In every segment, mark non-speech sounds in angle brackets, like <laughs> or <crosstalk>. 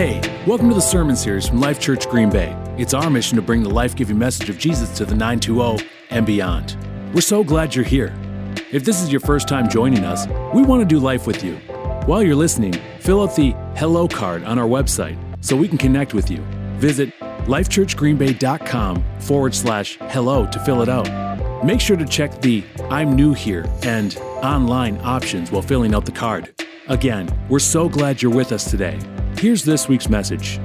Hey, welcome to the sermon series from Life Church Green Bay. It's our mission to bring the life giving message of Jesus to the 920 and beyond. We're so glad you're here. If this is your first time joining us, we want to do life with you. While you're listening, fill out the Hello card on our website so we can connect with you. Visit lifechurchgreenbay.com forward slash hello to fill it out. Make sure to check the I'm new here and online options while filling out the card. Again, we're so glad you're with us today. Here's this week's message.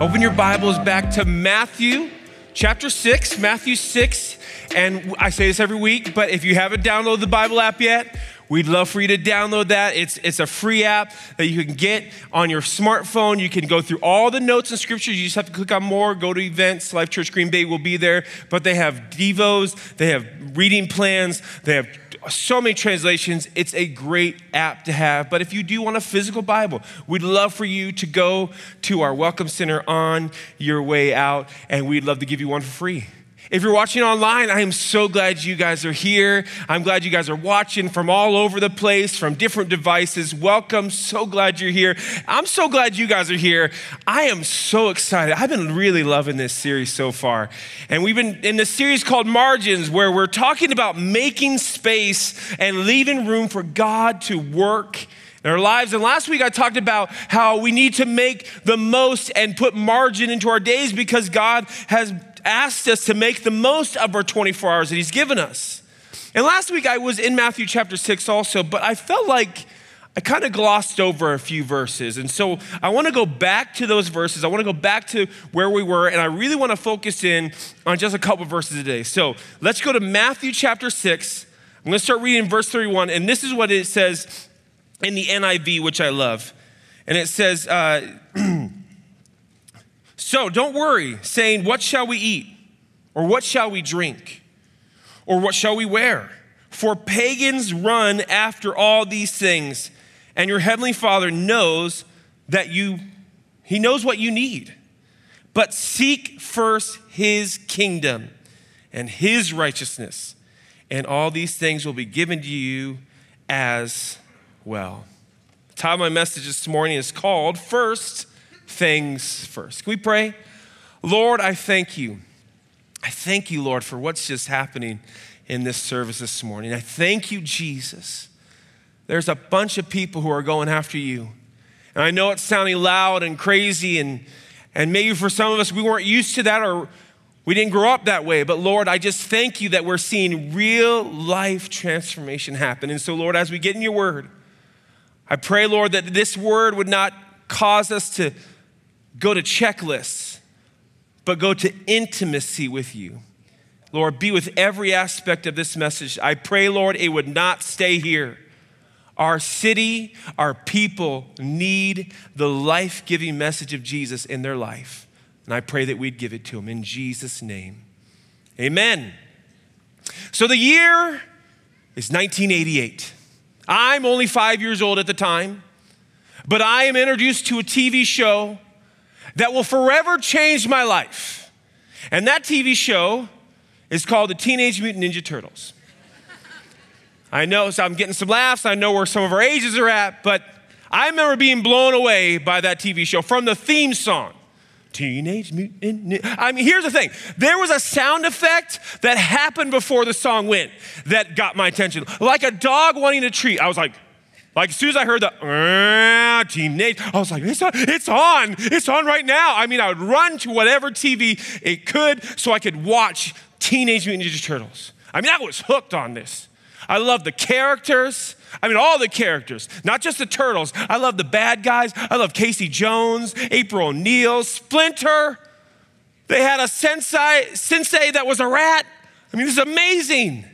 Open your Bibles back to Matthew chapter 6, Matthew 6. And I say this every week, but if you haven't downloaded the Bible app yet, we'd love for you to download that. It's, it's a free app that you can get on your smartphone. You can go through all the notes and scriptures. You just have to click on more, go to events. Life Church Green Bay will be there. But they have Devos, they have reading plans, they have so many translations. It's a great app to have. But if you do want a physical Bible, we'd love for you to go to our Welcome Center on your way out, and we'd love to give you one for free. If you're watching online, I am so glad you guys are here. I'm glad you guys are watching from all over the place, from different devices. Welcome. So glad you're here. I'm so glad you guys are here. I am so excited. I've been really loving this series so far. And we've been in this series called Margins, where we're talking about making space and leaving room for God to work in our lives. And last week I talked about how we need to make the most and put margin into our days because God has asked us to make the most of our 24 hours that He's given us. And last week I was in Matthew chapter 6 also, but I felt like I kind of glossed over a few verses. And so I want to go back to those verses. I want to go back to where we were, and I really want to focus in on just a couple verses today. So let's go to Matthew chapter 6. I'm going to start reading verse 31, and this is what it says in the NIV, which I love. And it says, uh, <clears throat> So don't worry, saying, What shall we eat? Or what shall we drink? Or what shall we wear? For pagans run after all these things, and your heavenly Father knows that you, He knows what you need. But seek first His kingdom and His righteousness, and all these things will be given to you as well. The title of my message this morning is called First things first. Can we pray? Lord, I thank you. I thank you, Lord, for what's just happening in this service this morning. I thank you, Jesus. There's a bunch of people who are going after you. And I know it's sounding loud and crazy, and, and maybe for some of us, we weren't used to that or we didn't grow up that way. But Lord, I just thank you that we're seeing real life transformation happen. And so, Lord, as we get in your word, I pray, Lord, that this word would not cause us to go to checklists, but go to intimacy with you. Lord, be with every aspect of this message. I pray, Lord, it would not stay here. Our city, our people need the life giving message of Jesus in their life. And I pray that we'd give it to them in Jesus' name. Amen. So the year is 1988. I'm only five years old at the time, but I am introduced to a TV show that will forever change my life. And that TV show is called the Teenage Mutant Ninja Turtles. I know so I'm getting some laughs. I know where some of our ages are at, but I remember being blown away by that TV show from the theme song. Teenage Mutant Ninja. I mean, here's the thing. There was a sound effect that happened before the song went that got my attention. Like a dog wanting a treat. I was like, like as soon as I heard the uh, teenage, I was like, it's on, it's on, it's on right now. I mean, I would run to whatever TV it could so I could watch Teenage Mutant Ninja Turtles. I mean, I was hooked on this. I love the characters. I mean, all the characters, not just the turtles. I love the bad guys. I love Casey Jones, April O'Neil, Splinter. They had a sensei, sensei that was a rat. I mean, this is amazing.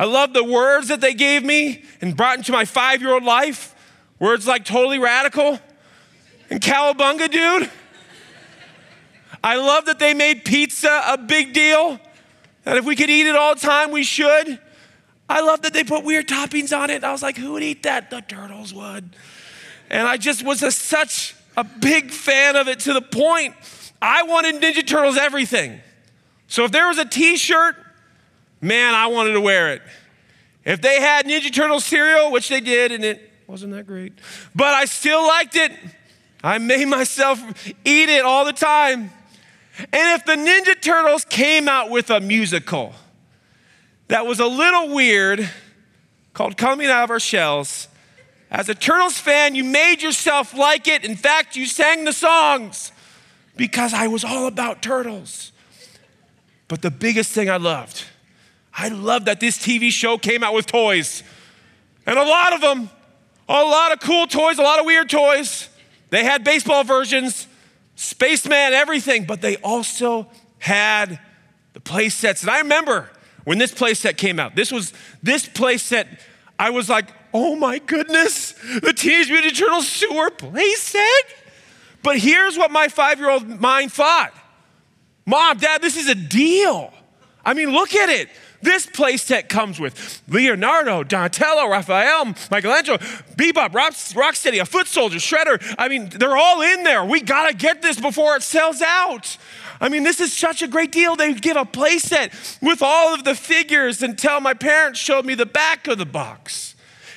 I love the words that they gave me and brought into my five year old life. Words like totally radical and cowabunga, dude. I love that they made pizza a big deal. And if we could eat it all the time, we should. I love that they put weird toppings on it. I was like, who would eat that? The turtles would. And I just was a, such a big fan of it to the point I wanted Ninja Turtles everything. So if there was a t shirt man, I wanted to wear it. If they had Ninja Turtle cereal, which they did, and it wasn't that great, but I still liked it, I made <laughs> myself eat it all the time. And if the Ninja Turtles came out with a musical that was a little weird called Coming Out of Our Shells, as a Turtles fan, you made yourself like it. In fact, you sang the songs because I was all about turtles. But the biggest thing I loved, I love that this TV show came out with toys. And a lot of them, a lot of cool toys, a lot of weird toys. They had baseball versions, Spaceman, everything, but they also had the play sets. And I remember when this play set came out, this was this play set, I was like, oh my goodness, the Teenage Mutant Turtles sewer play set? But here's what my five year old mind thought Mom, Dad, this is a deal. I mean, look at it. This playset comes with Leonardo, Donatello, Raphael, Michelangelo, Bebop, Rock, Rocksteady, a foot soldier, Shredder. I mean, they're all in there. We gotta get this before it sells out. I mean, this is such a great deal. They give a playset with all of the figures until my parents showed me the back of the box.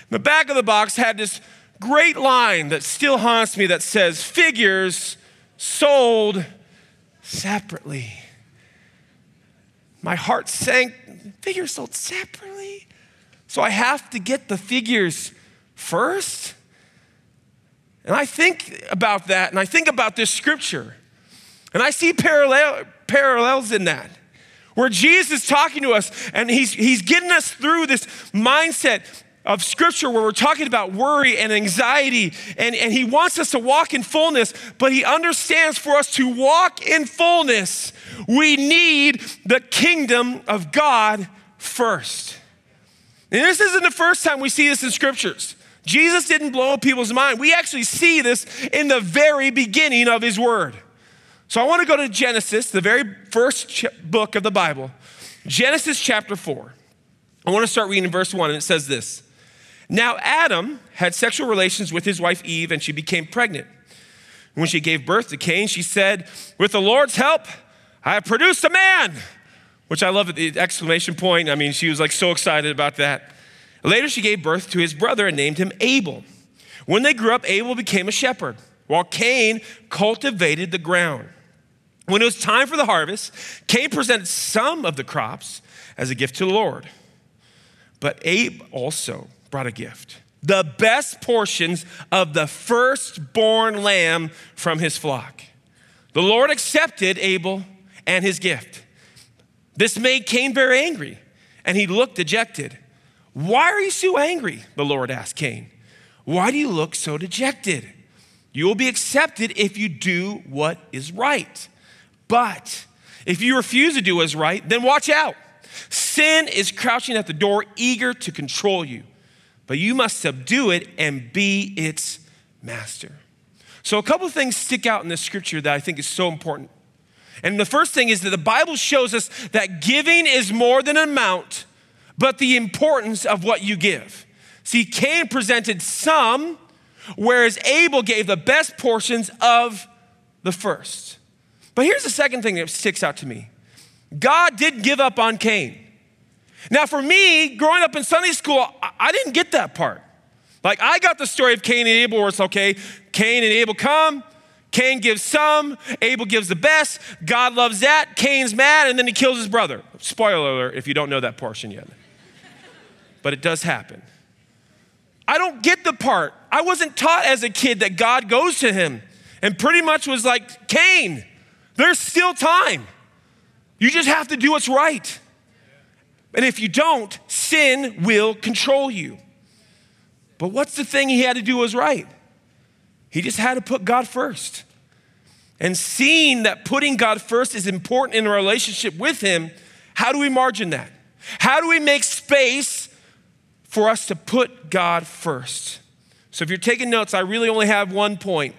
The back of the box had this great line that still haunts me that says, Figures sold separately. My heart sank figures sold separately. So I have to get the figures first. And I think about that and I think about this scripture. And I see parallel, parallels in that. Where Jesus is talking to us and he's, he's getting us through this mindset of scripture where we're talking about worry and anxiety, and, and he wants us to walk in fullness, but he understands for us to walk in fullness, we need the kingdom of God first. And this isn't the first time we see this in scriptures. Jesus didn't blow people's mind. We actually see this in the very beginning of his word. So I want to go to Genesis, the very first ch- book of the Bible, Genesis chapter 4. I want to start reading verse 1, and it says this Now Adam had sexual relations with his wife Eve, and she became pregnant. When she gave birth to Cain, she said, With the Lord's help, I have produced a man which I love at the exclamation point. I mean, she was like so excited about that. Later, she gave birth to his brother and named him Abel. When they grew up, Abel became a shepherd, while Cain cultivated the ground. When it was time for the harvest, Cain presented some of the crops as a gift to the Lord. But Abe also brought a gift the best portions of the firstborn lamb from his flock. The Lord accepted Abel and his gift. This made Cain very angry, and he looked dejected. Why are you so angry? The Lord asked Cain. Why do you look so dejected? You will be accepted if you do what is right. But if you refuse to do what is right, then watch out. Sin is crouching at the door, eager to control you. But you must subdue it and be its master. So, a couple of things stick out in this scripture that I think is so important. And the first thing is that the Bible shows us that giving is more than an amount, but the importance of what you give. See, Cain presented some, whereas Abel gave the best portions of the first. But here's the second thing that sticks out to me God did give up on Cain. Now, for me, growing up in Sunday school, I didn't get that part. Like, I got the story of Cain and Abel where it's okay, Cain and Abel come, Cain gives some, Abel gives the best. God loves that. Cain's mad, and then he kills his brother. Spoiler alert if you don't know that portion yet. But it does happen. I don't get the part. I wasn't taught as a kid that God goes to him and pretty much was like, Cain, there's still time. You just have to do what's right. And if you don't, sin will control you. But what's the thing he had to do was right? He just had to put God first. And seeing that putting God first is important in a relationship with Him, how do we margin that? How do we make space for us to put God first? So if you're taking notes, I really only have one point,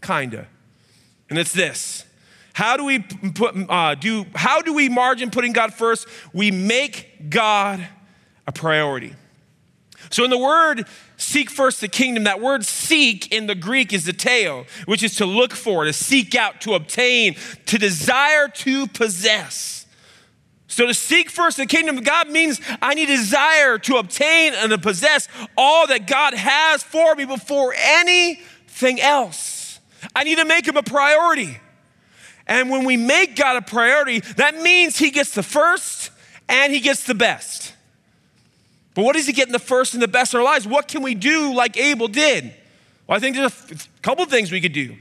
kinda, and it's this: How do we put uh, do? How do we margin putting God first? We make God a priority. So in the word seek first the kingdom, that word seek in the Greek is zeteo, which is to look for, to seek out, to obtain, to desire to possess. So to seek first the kingdom of God means I need to desire to obtain and to possess all that God has for me before anything else. I need to make him a priority. And when we make God a priority, that means he gets the first and he gets the best. But what is he getting the first and the best in our lives? What can we do like Abel did? Well, I think there's a couple things we could do.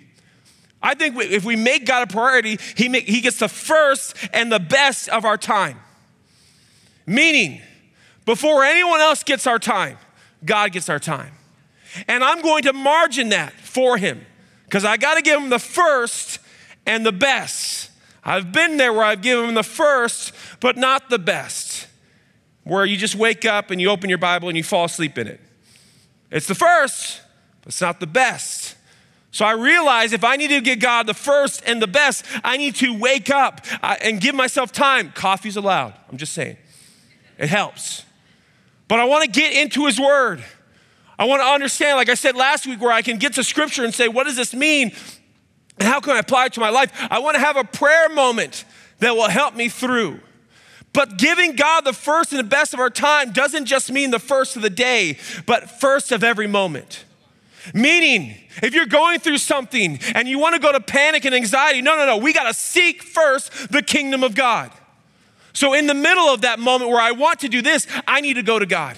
I think if we make God a priority, he, make, he gets the first and the best of our time. Meaning, before anyone else gets our time, God gets our time. And I'm going to margin that for him because I got to give him the first and the best. I've been there where I've given him the first, but not the best, where you just wake up and you open your Bible and you fall asleep in it. It's the first, but it's not the best. So I realize if I need to get God the first and the best, I need to wake up uh, and give myself time. Coffee's allowed. I'm just saying. It helps. But I want to get into His Word. I want to understand, like I said last week, where I can get to Scripture and say, what does this mean? And how can I apply it to my life? I want to have a prayer moment that will help me through. But giving God the first and the best of our time doesn't just mean the first of the day, but first of every moment. Meaning, if you're going through something and you want to go to panic and anxiety, no, no, no, we got to seek first the kingdom of God. So, in the middle of that moment where I want to do this, I need to go to God.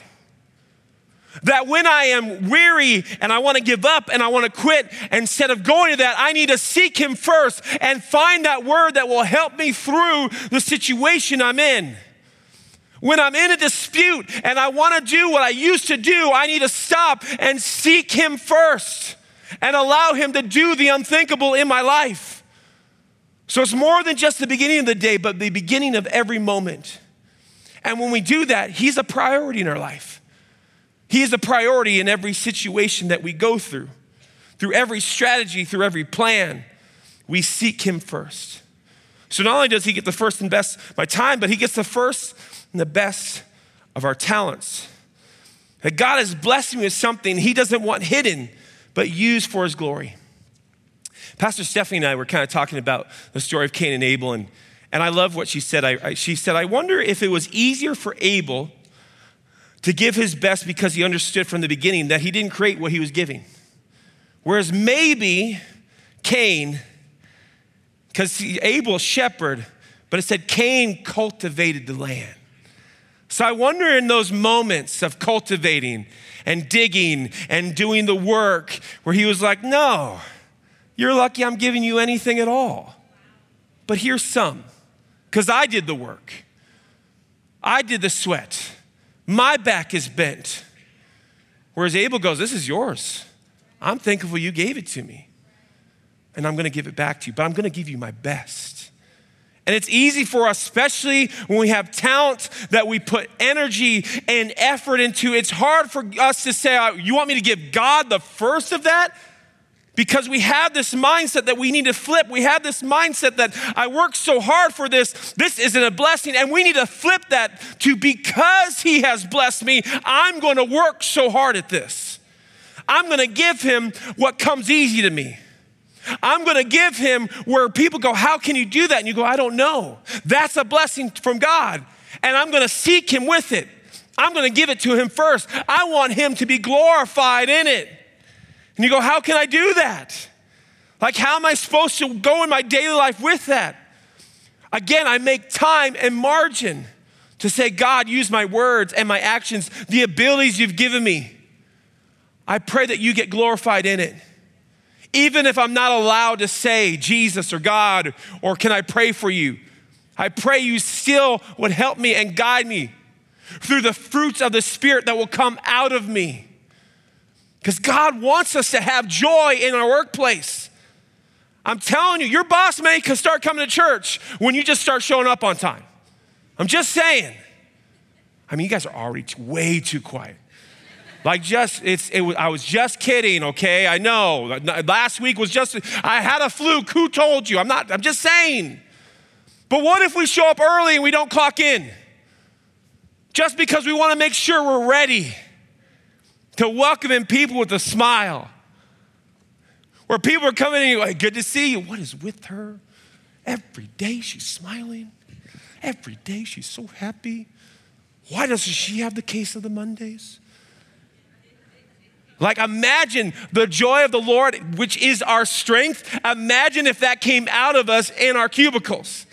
That when I am weary and I want to give up and I want to quit, instead of going to that, I need to seek Him first and find that word that will help me through the situation I'm in. When I'm in a dispute and I want to do what I used to do, I need to stop and seek Him first and allow Him to do the unthinkable in my life. So it's more than just the beginning of the day, but the beginning of every moment. And when we do that, He's a priority in our life. He is a priority in every situation that we go through, through every strategy, through every plan. We seek Him first. So not only does He get the first and best by time, but He gets the first and the best of our talents. That God is blessing with something He doesn't want hidden, but used for His glory. Pastor Stephanie and I were kind of talking about the story of Cain and Abel, and, and I love what she said. I, I, she said, I wonder if it was easier for Abel to give his best because he understood from the beginning that he didn't create what he was giving. Whereas maybe Cain, because Abel shepherd, but it said Cain cultivated the land. So I wonder in those moments of cultivating and digging and doing the work where he was like, No, you're lucky I'm giving you anything at all. But here's some, because I did the work, I did the sweat. My back is bent. Whereas Abel goes, This is yours. I'm thankful you gave it to me. And I'm gonna give it back to you, but I'm gonna give you my best. And it's easy for us, especially when we have talent that we put energy and effort into. It's hard for us to say, uh, You want me to give God the first of that? Because we have this mindset that we need to flip. We have this mindset that I work so hard for this, this isn't a blessing. And we need to flip that to because He has blessed me, I'm going to work so hard at this. I'm going to give Him what comes easy to me. I'm going to give him where people go, How can you do that? And you go, I don't know. That's a blessing from God. And I'm going to seek him with it. I'm going to give it to him first. I want him to be glorified in it. And you go, How can I do that? Like, how am I supposed to go in my daily life with that? Again, I make time and margin to say, God, use my words and my actions, the abilities you've given me. I pray that you get glorified in it. Even if I'm not allowed to say Jesus or God or can I pray for you, I pray you still would help me and guide me through the fruits of the Spirit that will come out of me. Because God wants us to have joy in our workplace. I'm telling you, your boss may start coming to church when you just start showing up on time. I'm just saying. I mean, you guys are already way too quiet. Like just it's it was, I was just kidding, okay? I know. Last week was just I had a fluke. Who told you? I'm not I'm just saying. But what if we show up early and we don't clock in? Just because we want to make sure we're ready to welcome in people with a smile. Where people are coming in, like, good to see you. What is with her? Every day she's smiling. Every day she's so happy. Why doesn't she have the case of the Mondays? Like, imagine the joy of the Lord, which is our strength. Imagine if that came out of us in our cubicles,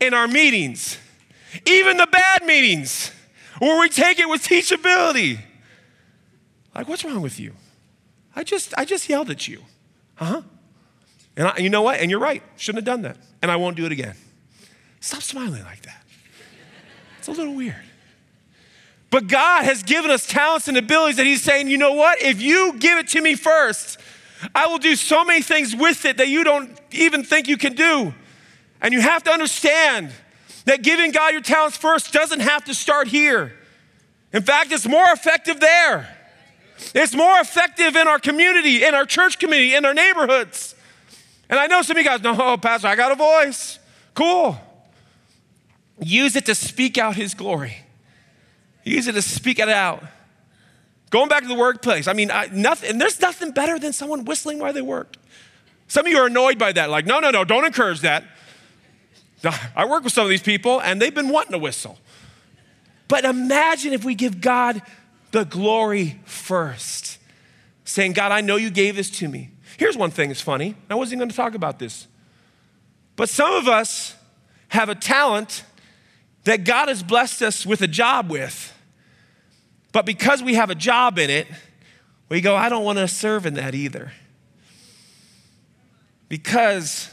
in our meetings, even the bad meetings, where we take it with teachability. Like, what's wrong with you? I just, I just yelled at you. huh? And I, you know what? And you're right. Shouldn't have done that. And I won't do it again. Stop smiling like that. It's a little weird. But God has given us talents and abilities that He's saying, you know what? If you give it to me first, I will do so many things with it that you don't even think you can do. And you have to understand that giving God your talents first doesn't have to start here. In fact, it's more effective there. It's more effective in our community, in our church community, in our neighborhoods. And I know some of you guys, no, oh, Pastor, I got a voice. Cool. Use it to speak out His glory. Use it to speak it out. Going back to the workplace, I mean, I, nothing, there's nothing better than someone whistling while they work. Some of you are annoyed by that, like, no, no, no, don't encourage that. I work with some of these people, and they've been wanting to whistle. But imagine if we give God the glory first, saying, God, I know you gave this to me. Here's one thing that's funny. I wasn't going to talk about this. But some of us have a talent that God has blessed us with a job with. But because we have a job in it, we go, I don't want to serve in that either. Because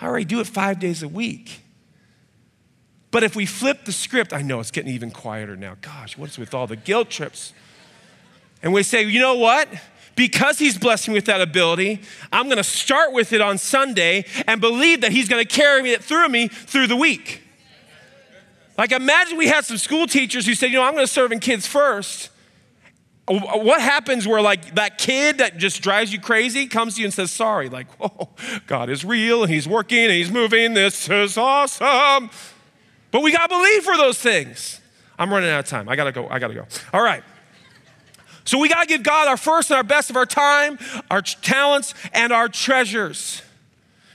I already do it five days a week. But if we flip the script, I know it's getting even quieter now. Gosh, what's with all the guilt trips? And we say, you know what? Because he's blessed me with that ability, I'm gonna start with it on Sunday and believe that he's gonna carry me through me through the week. Like, imagine we had some school teachers who said, you know, I'm going to serve in kids first. Uh, what happens where, like, that kid that just drives you crazy comes to you and says, sorry, like, <laughs> whoa, God is real and He's working and He's moving. This is awesome. But we got to believe for those things. I'm running out of time. I got to go. I got to go. All right. So we got to give God our first and our best of our time, our talents, and our treasures.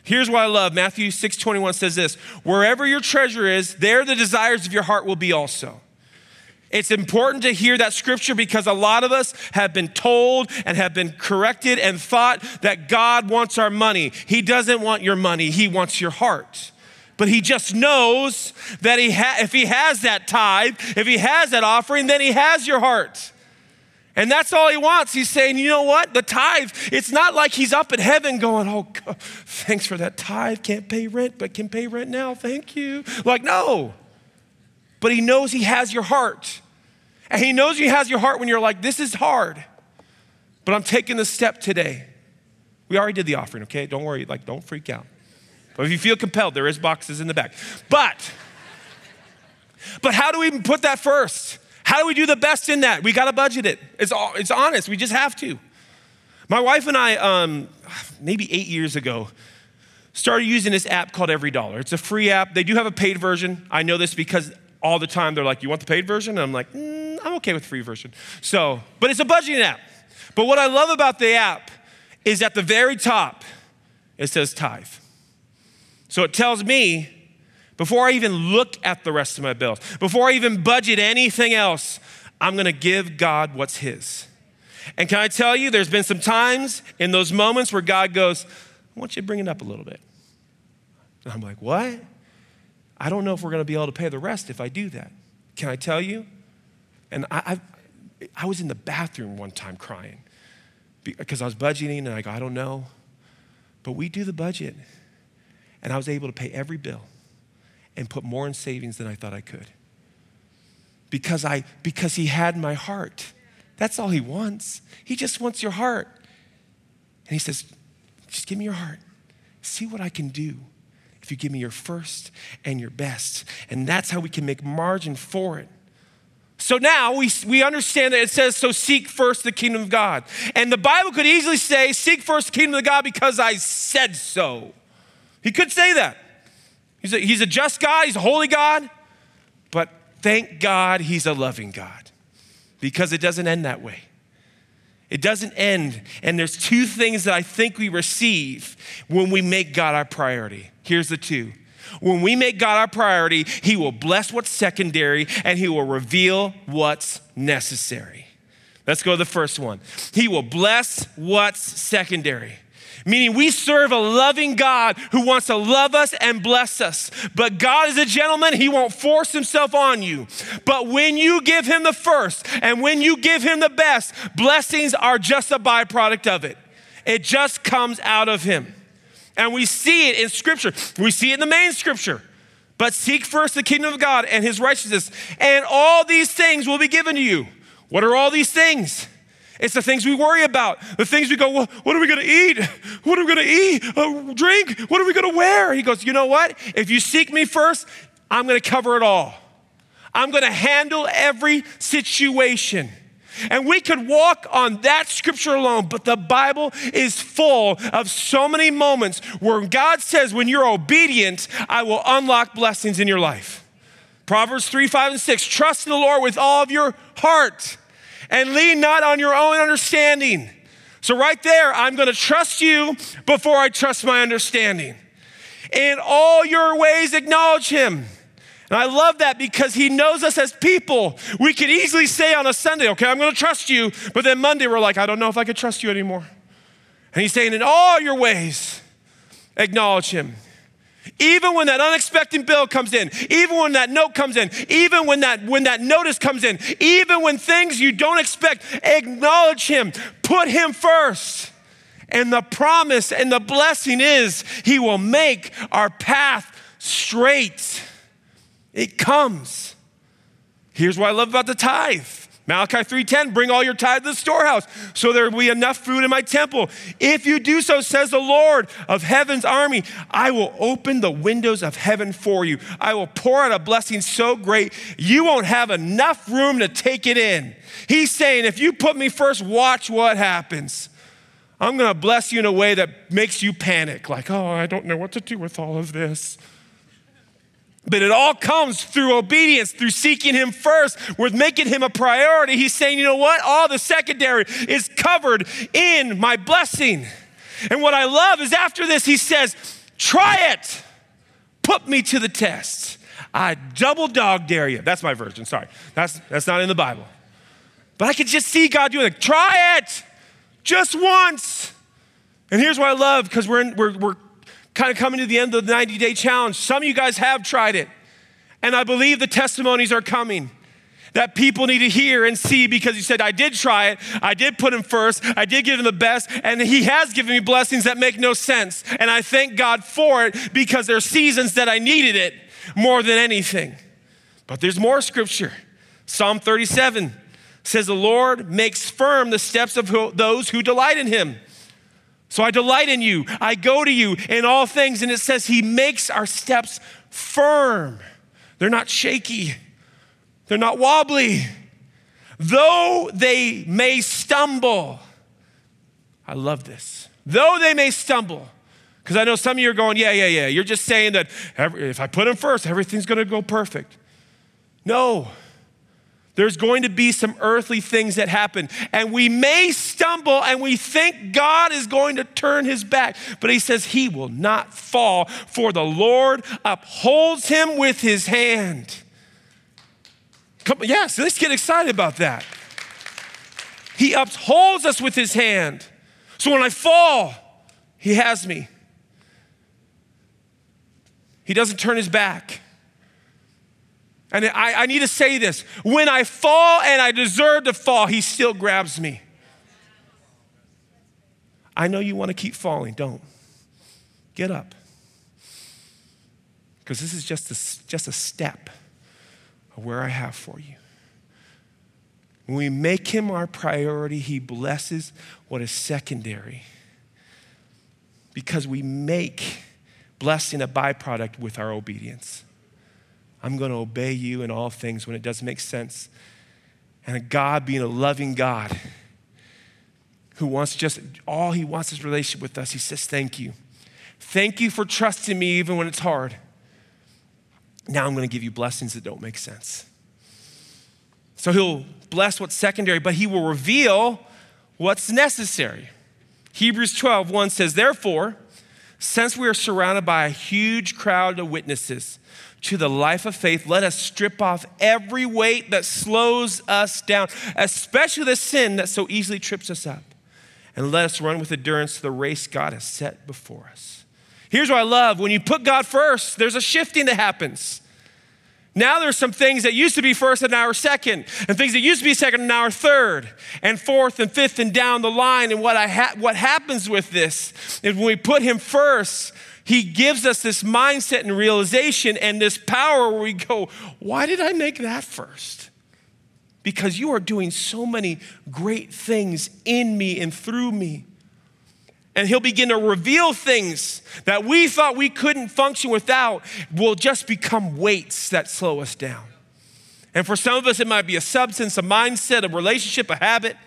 Here's what I love. Matthew 6 21 says this Wherever your treasure is, there the desires of your heart will be also. It's important to hear that scripture because a lot of us have been told and have been corrected and thought that God wants our money. He doesn't want your money, He wants your heart. But He just knows that he ha- if He has that tithe, if He has that offering, then He has your heart. And that's all he wants. He's saying, you know what? The tithe, it's not like he's up in heaven going, oh, God, thanks for that tithe. Can't pay rent, but can pay rent now. Thank you. Like, no. But he knows he has your heart. And he knows he has your heart when you're like, this is hard, but I'm taking the step today. We already did the offering, okay? Don't worry. Like, don't freak out. But if you feel compelled, there is boxes in the back. But, but how do we put that first? How do we do the best in that? We got to budget it. It's, all, it's honest. We just have to. My wife and I, um, maybe eight years ago, started using this app called EveryDollar. It's a free app. They do have a paid version. I know this because all the time they're like, "You want the paid version?" And I'm like, mm, "I'm okay with free version." So, but it's a budgeting app. But what I love about the app is at the very top, it says tithe. So it tells me before I even look at the rest of my bills, before I even budget anything else, I'm gonna give God what's His. And can I tell you, there's been some times in those moments where God goes, I want you to bring it up a little bit. And I'm like, what? I don't know if we're gonna be able to pay the rest if I do that. Can I tell you? And I, I, I was in the bathroom one time crying because I was budgeting and I go, I don't know. But we do the budget. And I was able to pay every bill and put more in savings than I thought I could. Because I because he had my heart. That's all he wants. He just wants your heart. And he says, just give me your heart. See what I can do if you give me your first and your best. And that's how we can make margin for it. So now we, we understand that it says, so seek first the kingdom of God. And the Bible could easily say, seek first the kingdom of God because I said so. He could say that. He's a, he's a just God, he's a holy God, but thank God he's a loving God because it doesn't end that way. It doesn't end. And there's two things that I think we receive when we make God our priority. Here's the two. When we make God our priority, He will bless what's secondary and He will reveal what's necessary. Let's go to the first one. He will bless what's secondary. Meaning, we serve a loving God who wants to love us and bless us. But God is a gentleman, He won't force Himself on you. But when you give Him the first and when you give Him the best, blessings are just a byproduct of it. It just comes out of Him. And we see it in Scripture, we see it in the main Scripture. But seek first the kingdom of God and His righteousness, and all these things will be given to you. What are all these things? It's the things we worry about, the things we go, well, what are we gonna eat? What are we gonna eat? Uh, drink? What are we gonna wear? He goes, you know what? If you seek me first, I'm gonna cover it all. I'm gonna handle every situation. And we could walk on that scripture alone, but the Bible is full of so many moments where God says, when you're obedient, I will unlock blessings in your life. Proverbs 3, 5, and 6 trust in the Lord with all of your heart and lean not on your own understanding. So, right there, I'm to trust you before I trust my understanding. In all your ways, acknowledge him. And I love that because he knows us as people. We could easily say on a Sunday, okay, I'm to trust you. But then Monday, we're like, I don't know if I could trust you anymore. And he's saying, in all your ways, acknowledge him. Even when that unexpected bill comes in, even when that note comes in, even when that when that notice comes in, even when things you don't expect, acknowledge him. Put him first. And the promise and the blessing is he will make our path straight. It comes. Here's what I love about the tithe. Malachi 3:10, bring all your tithe to the storehouse, so there will be enough food in my temple. If you do so, says the Lord of heaven's army, I will open the windows of heaven for you. I will pour out a blessing so great you won't have enough room to take it in. He's saying, if you put me first, watch what happens. I'm gonna bless you in a way that makes you panic, like, oh, I don't know what to do with all of this. But it all comes through obedience, through seeking Him first, with making Him a priority. He's saying, you know what? All the secondary is covered in my blessing. And what I love is after this, He says, try it, put me to the test. I double dog dare you. That's my version, sorry. That's, that's not in the Bible. But I could just see God doing it. Try it just once. And here's what I love because we're, we're, we're kind of coming to the end of the 90 day challenge. Some of you guys have tried it, and I believe the testimonies are coming that people need to hear and see because you said, I did try it, I did put him first, I did give him the best, and he has given me blessings that make no sense. And I thank God for it because there are seasons that I needed it more than anything. But there's more scripture. Psalm 37 says, The Lord makes firm the steps of those who delight in him. So I delight in you. I go to you in all things. And it says he makes our steps firm. They're not shaky, they're not wobbly. Though they may stumble, I love this. Though they may stumble, because I know some of you are going, yeah, yeah, yeah. You're just saying that every, if I put him first, everything's going to go perfect. No, there's going to be some earthly things that happen, and we may stumble and we think God is going to turn his back, but he says he will not fall, for the Lord upholds him with his hand. Come, yes, let's get excited about that. He upholds us with his hand. So when I fall, he has me. He doesn't turn his back. And I, I need to say this when I fall and I deserve to fall, he still grabs me. I know you want to keep falling. Don't. Get up. Because this is just a, just a step of where I have for you. When we make him our priority, he blesses what is secondary. Because we make blessing a byproduct with our obedience. I'm going to obey you in all things when it doesn't make sense. And God being a loving God who wants just all he wants is relationship with us. He says, Thank you. Thank you for trusting me even when it's hard. Now I'm going to give you blessings that don't make sense. So he'll bless what's secondary, but he will reveal what's necessary. Hebrews 12, 1 says, Therefore, since we are surrounded by a huge crowd of witnesses, to the life of faith, let us strip off every weight that slows us down, especially the sin that so easily trips us up. And let us run with endurance the race God has set before us. Here's what I love when you put God first, there's a shifting that happens. Now there's some things that used to be first and now are second, and things that used to be second and now are third, and fourth and fifth and down the line. And what, I ha- what happens with this is when we put Him first, He gives us this mindset and realization and this power where we go, Why did I make that first? Because you are doing so many great things in me and through me. And he'll begin to reveal things that we thought we couldn't function without will just become weights that slow us down. And for some of us, it might be a substance, a mindset, a relationship, a habit,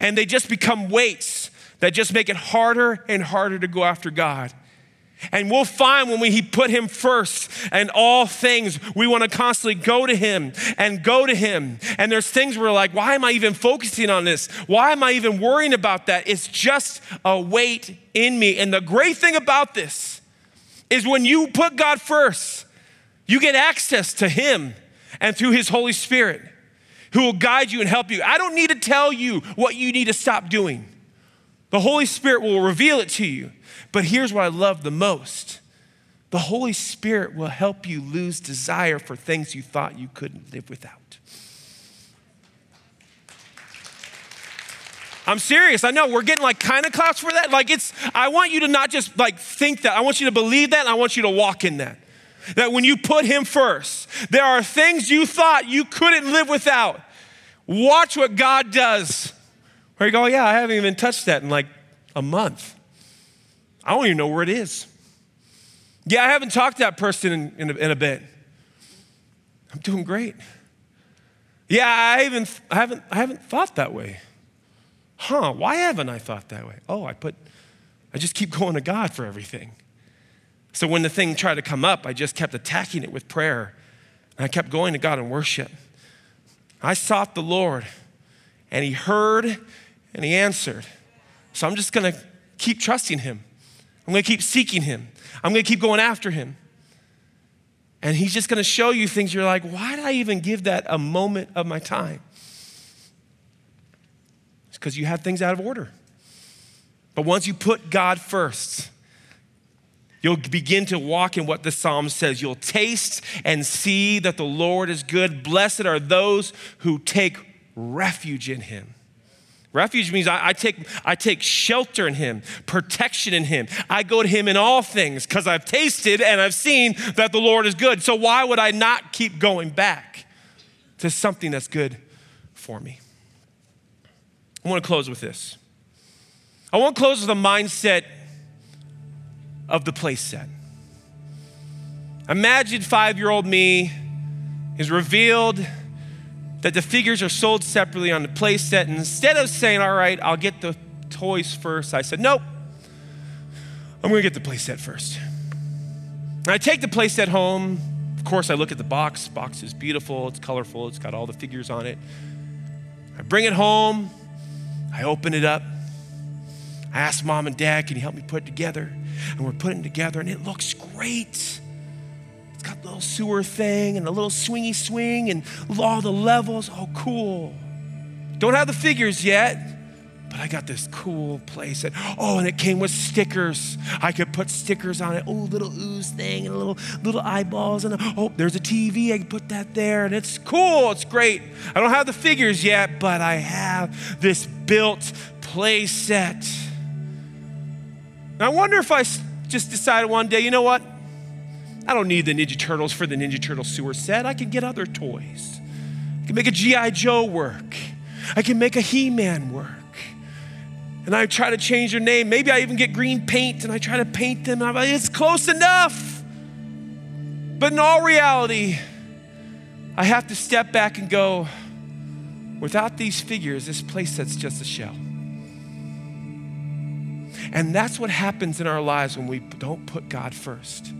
and they just become weights that just make it harder and harder to go after God. And we'll find when we put him first and all things, we want to constantly go to him and go to him. And there's things we're like, why am I even focusing on this? Why am I even worrying about that? It's just a weight in me. And the great thing about this is when you put God first, you get access to him and through his Holy Spirit who will guide you and help you. I don't need to tell you what you need to stop doing. The Holy Spirit will reveal it to you. But here's what I love the most the Holy Spirit will help you lose desire for things you thought you couldn't live without. I'm serious. I know we're getting like kind of claps for that. Like it's, I want you to not just like think that. I want you to believe that. I want you to walk in that. That when you put Him first, there are things you thought you couldn't live without. Watch what God does. Where you go, yeah, I haven't even touched that in like a month. I don't even know where it is. Yeah, I haven't talked to that person in, in, a, in a bit. I'm doing great. Yeah, I, even, I, haven't, I haven't thought that way. Huh, why haven't I thought that way? Oh, I put, I just keep <laughs> going to God for everything. So when the thing tried to come up, I just kept attacking it with prayer. And I kept going to God in worship. I sought the Lord, and He heard and He answered. So I'm just gonna keep trusting Him. I'm going to keep seeking him. I'm going to keep going after him. And he's just going to show you things you're like, why did I even give that a moment of my time? It's because you have things out of order. But once you put God first, You'll begin to walk in what the psalm says. You'll taste and see that the Lord is good. Blessed are those who take refuge in him. Refuge means I, I, take, I take shelter in Him, protection in Him. I go to Him in all things because I've tasted and I've seen that the Lord is good. So why would I not keep going back to something that's good for me? I want to close with this. I want to close with a mindset of the place set. Imagine five year old me is revealed that the figures are sold separately on the play set. And instead of saying, all right, I'll get the toys first, I said, nope, I'm gonna get the play set first. And I take the play set home. Of course, I look at the box. The box is beautiful, it's colorful, it's got all the figures on it. I bring it home, I open it up. I ask mom and dad, can you help me put it together? And we're putting it together, and it looks great. It's got a little sewer thing and a little swingy swing and all the levels. Oh, cool. Don't have the figures yet, but I got this cool place. And, oh, and it came with stickers. I could put stickers on it. Oh, little ooze thing and little little eyeballs. And oh, there's a TV. I can put that there. And it's cool. It's great. I don't have the figures yet, but I have this built play set. And I wonder if I just decided one day, you know what? I don't need the Ninja Turtles for the Ninja Turtle sewer set. I can get other toys. I can make a G.I. Joe work. I can make a He Man work. And I try to change their name. Maybe I even get green paint and I try to paint them. I'm like, it's close enough. But in all reality, I have to step back and go, without these figures, this place that's just a shell. And that's what happens in our lives when we don't put God first.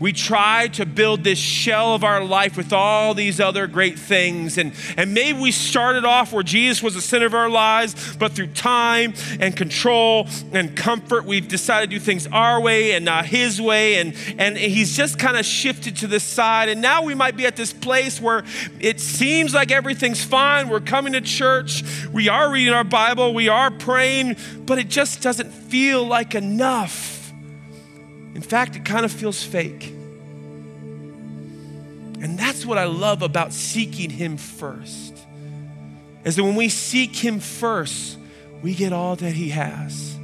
We try to build this shell of our life with all these other great things. And, and maybe we started off where Jesus was the center of our lives, but through time and control and comfort, we've decided to do things our way and not his way. And, and he's just kind of shifted to the side. And now we might be at this place where it seems like everything's fine. We're coming to church, we are reading our Bible, we are praying, but it just doesn't feel like enough. In fact, it kind of feels fake. And that's what I love about seeking Him first. Is that when we seek Him first, we get all that He has.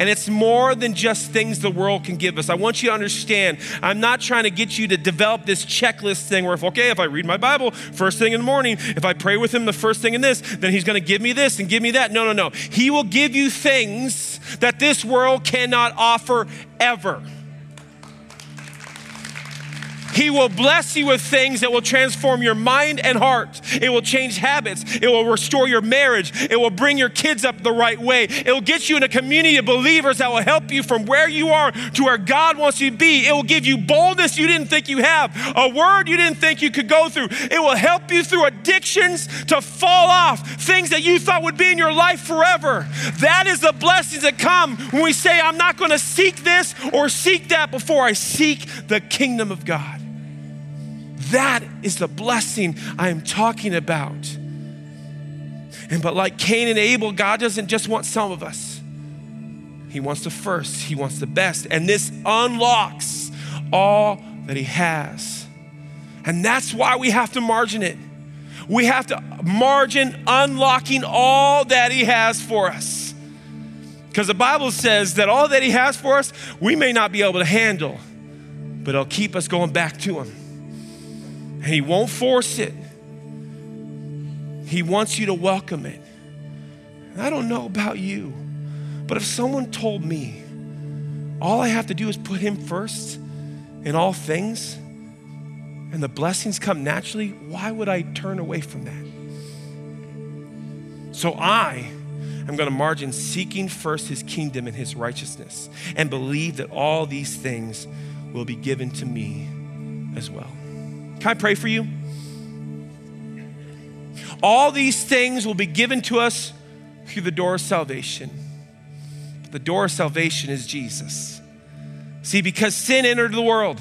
And it's more than just things the world can give us. I want you to understand, I'm not trying to get you to develop this checklist thing where, if, okay, if I read my Bible first thing in the morning, if I pray with Him the first thing in this, then He's to give me this and give me that. No, no, no. He will give you things that this world cannot offer ever. He will bless you with things that will transform your mind and heart. It will change habits. It will restore your marriage. It will bring your kids up the right way. It will get you in a community of believers that will help you from where you are to where God wants you to be. It will give you boldness you didn't think you have, a word you didn't think you could go through. It will help you through addictions to fall off, things that you thought would be in your life forever. That is the blessings that come when we say, I'm not going to seek this or seek that before I seek the kingdom of God. That is the blessing I am talking about. And but like Cain and Abel, God doesn't just want some of us. He wants the first, he wants the best. And this unlocks all that he has. And that's why we have to margin it. We have to margin unlocking all that he has for us. Because the Bible says that all that he has for us, we may not be able to handle, but it'll keep us going back to him. And He won't force it, He wants you to welcome it. And I don't know about you, but if someone told me all I have to do is put Him first in all things, and the blessings come naturally, why would I turn away from that? So I am going to margin seeking first his kingdom and his righteousness and believe that all these things will be given to me as well. Can I pray for you? All these things will be given to us through the door of salvation. The door of salvation is Jesus. See, because sin entered the world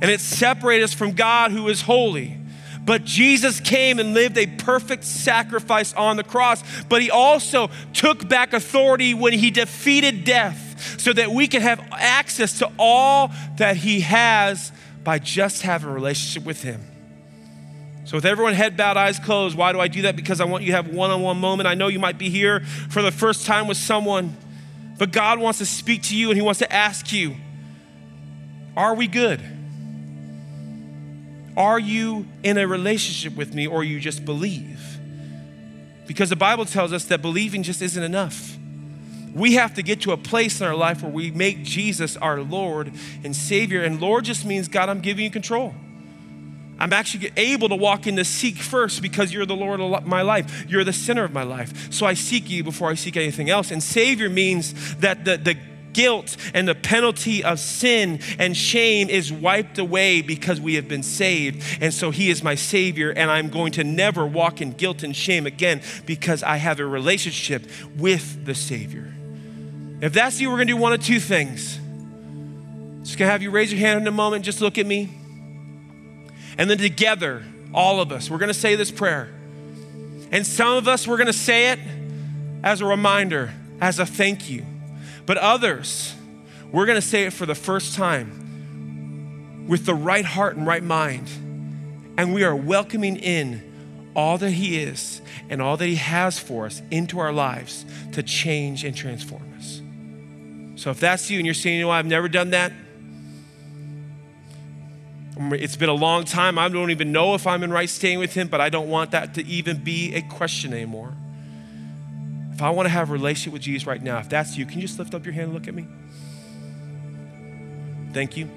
and it separated us from God who is holy. But Jesus came and lived a perfect sacrifice on the cross. But he also took back authority when he defeated death so that we can have access to all that he has by just having a relationship with Him. So, with everyone head bowed, eyes closed, why do I do that? Because I want you to have one on one moment. I know you might be here for the first time with someone, but God wants to speak to you and He wants to ask you Are we good? Are you in a relationship with me or you just believe? Because the Bible tells us that believing just isn't enough. We have to get to a place in our life where we make Jesus our Lord and Savior. And Lord just means, God, I'm giving you control. I'm actually able to walk in to seek first because you're the Lord of my life. You're the center of my life. So I seek you before I seek anything else. And Savior means that the, the guilt and the penalty of sin and shame is wiped away because we have been saved. And so He is my Savior, and I'm going to never walk in guilt and shame again because I have a relationship with the Savior. If that's you, we're to do one of two things. Just to have you raise your hand in a moment, just look at me. And then together, all of us, we're to say this prayer. And some of us, we're to say it as a reminder, as a thank you. But others, we're to say it for the first time with the right heart and right mind. And we are welcoming in all that He is and all that He has for us into our lives to change and transform. So if that's you and you're saying, you know, I've never done that, it's been a long time. I don't even know if I'm in right staying with Him, but I don't want that to even be a question anymore. If I want to have a relationship with Jesus right now, if that's you, can you just lift up your hand and look at me? Thank you.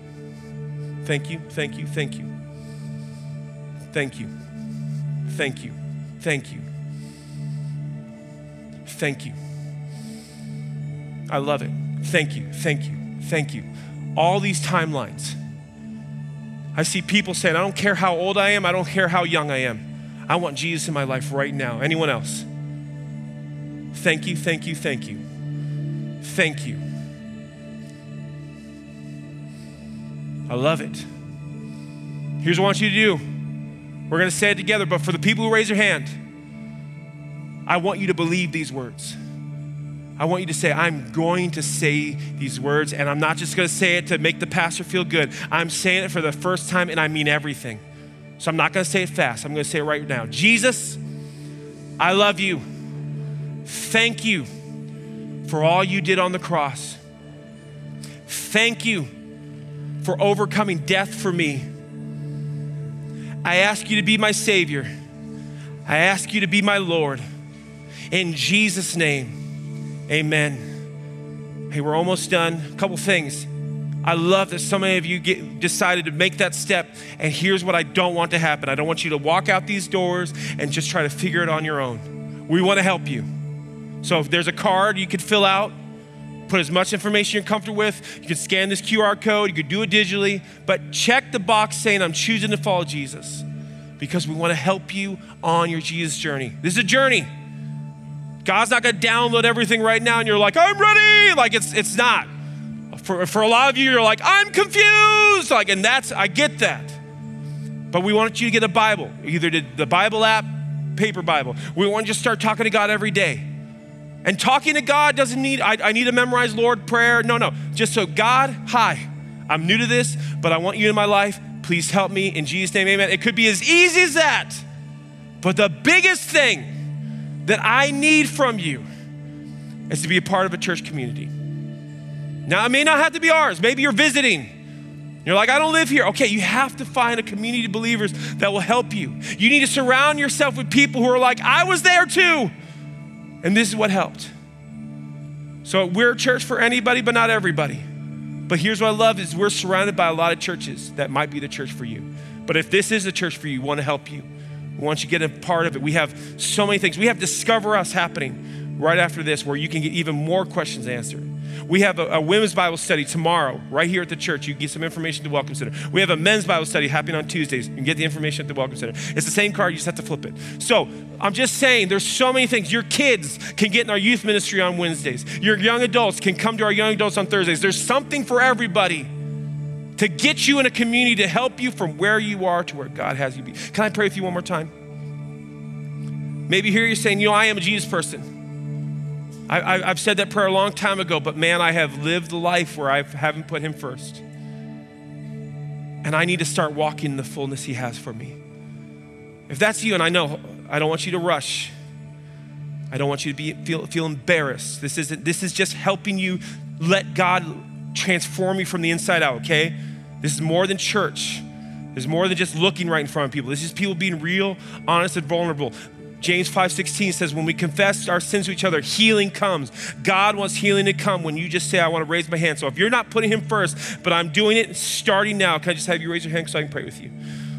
Thank you. Thank you. Thank you. Thank you. Thank you. Thank you. Thank you. I love it. Thank you, thank you, thank you. All these timelines, I see people saying, I don't care how old I am, I don't care how young I am. I want Jesus in my life right now. Anyone else? Thank you, thank you, thank you. Thank you. I love it. Here's what I want you to do. We're going to say it together, but for the people who raise their hand, I want you to believe these words. I want you to say, I'm going to say these words, and I'm not just going to say it to make the pastor feel good. I'm saying it for the first time, and I mean everything. So I'm not going to say it fast. I'm going to say it right now. Jesus, I love you. Thank you for all you did on the cross. Thank you for overcoming death for me. I ask you to be my Savior. I ask you to be my Lord. In Jesus' name. Amen. Hey, we're almost done. A couple things. I love that so many of you get, decided to make that step. And here's what I don't want to happen I don't want you to walk out these doors and just try to figure it on your own. We want to help you. So if there's a card you could fill out, put as much information you're comfortable with. You could scan this QR code, you could do it digitally, but check the box saying, I'm choosing to follow Jesus because we want to help you on your Jesus journey. This is a journey. God's not going to download everything right now and you're like, I'm ready. Like it's it's not. For, for a lot of you, you're like, I'm confused. Like, and that's I get that. But we want you to get a Bible, either the Bible app, paper Bible. We want you to start talking to God every day. And talking to God doesn't need, I, I need to memorize Lord prayer. No, no. Just so, God, hi, I'm new to this, but I want you in my life. Please help me in Jesus' name, amen. It could be as easy as that. But the biggest thing that I need from you is to be a part of a church community. Now, it may not have to be ours. Maybe you're visiting. You're like, I don't live here. Okay, you have to find a community of believers that will help you. You need to surround yourself with people who are like, I was there too. And this is what helped. So we're a church for anybody, but not everybody. But here's what I love is we're surrounded by a lot of churches that might be the church for you. But if this is the church for you, want to help you. We want you to get a part of it. We have so many things. We have Discover Us happening right after this where you can get even more questions answered. We have a, a, women's Bible study tomorrow, right here at the church. You get some information at the Welcome Center. We have a men's Bible study happening on Tuesdays. You can get the information at the Welcome Center. It's the same card, you just have to flip it. So I'm just saying, there's so many things. Your kids can get in our youth ministry on Wednesdays. Your young adults can come to our young adults on Thursdays. There's something for everybody to get you in a community to help you from where you are to where God has you be. Can I pray with you one more time? Maybe here you're saying, you know, I am a Jesus person. I, have said that prayer a long time ago, but man, I have lived the life where I haven't put Him first. And I need to start walking in the fullness He has for me. If that's you, and I know I don't want you to rush, I don't want you to be, feel, feel embarrassed. This, isn't, this is just helping you let God transform you from the inside out, okay? This is more than church. There's more than just looking right in front of people. This is people being real, honest, and vulnerable. James 5:16 says when we confess our sins to each other, healing comes. God wants healing to come when you just say, I want to raise my hand. So if you're not putting him first, but I'm doing it starting now, can I just have you raise your hand so I can pray with you?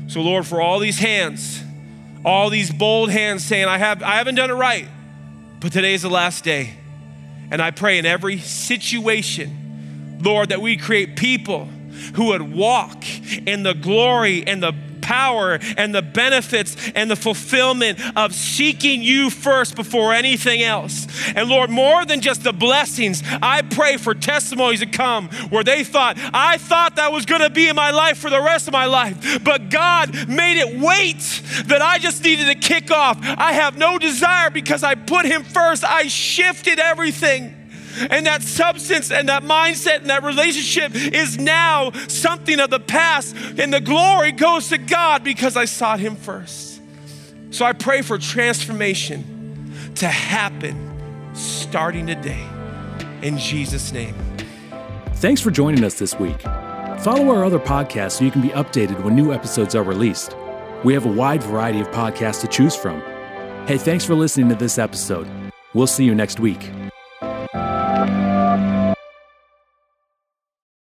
So Lord, for all these hands, all these bold hands saying, I have I haven't done it right, but today is the last day. And I pray in every situation, Lord, that we create people who would walk in the glory and the power and the benefits and the fulfillment of seeking you first before anything else. And Lord, more than just the blessings, I pray for testimonies to come where they thought, I thought that was going to be in my life for the rest of my life, but God made it wait that I just needed to kick off. I have no desire because I put Him first. I shifted everything. And that substance and that mindset and that relationship is now something of the past. And the glory goes to God because I sought Him first. So I pray for transformation to happen starting today. In Jesus' name. Thanks for joining us this week. Follow our other podcasts so you can be updated when new episodes are released. We have a wide variety of podcasts to choose from. Hey, thanks for listening to this episode. We'll see you next week.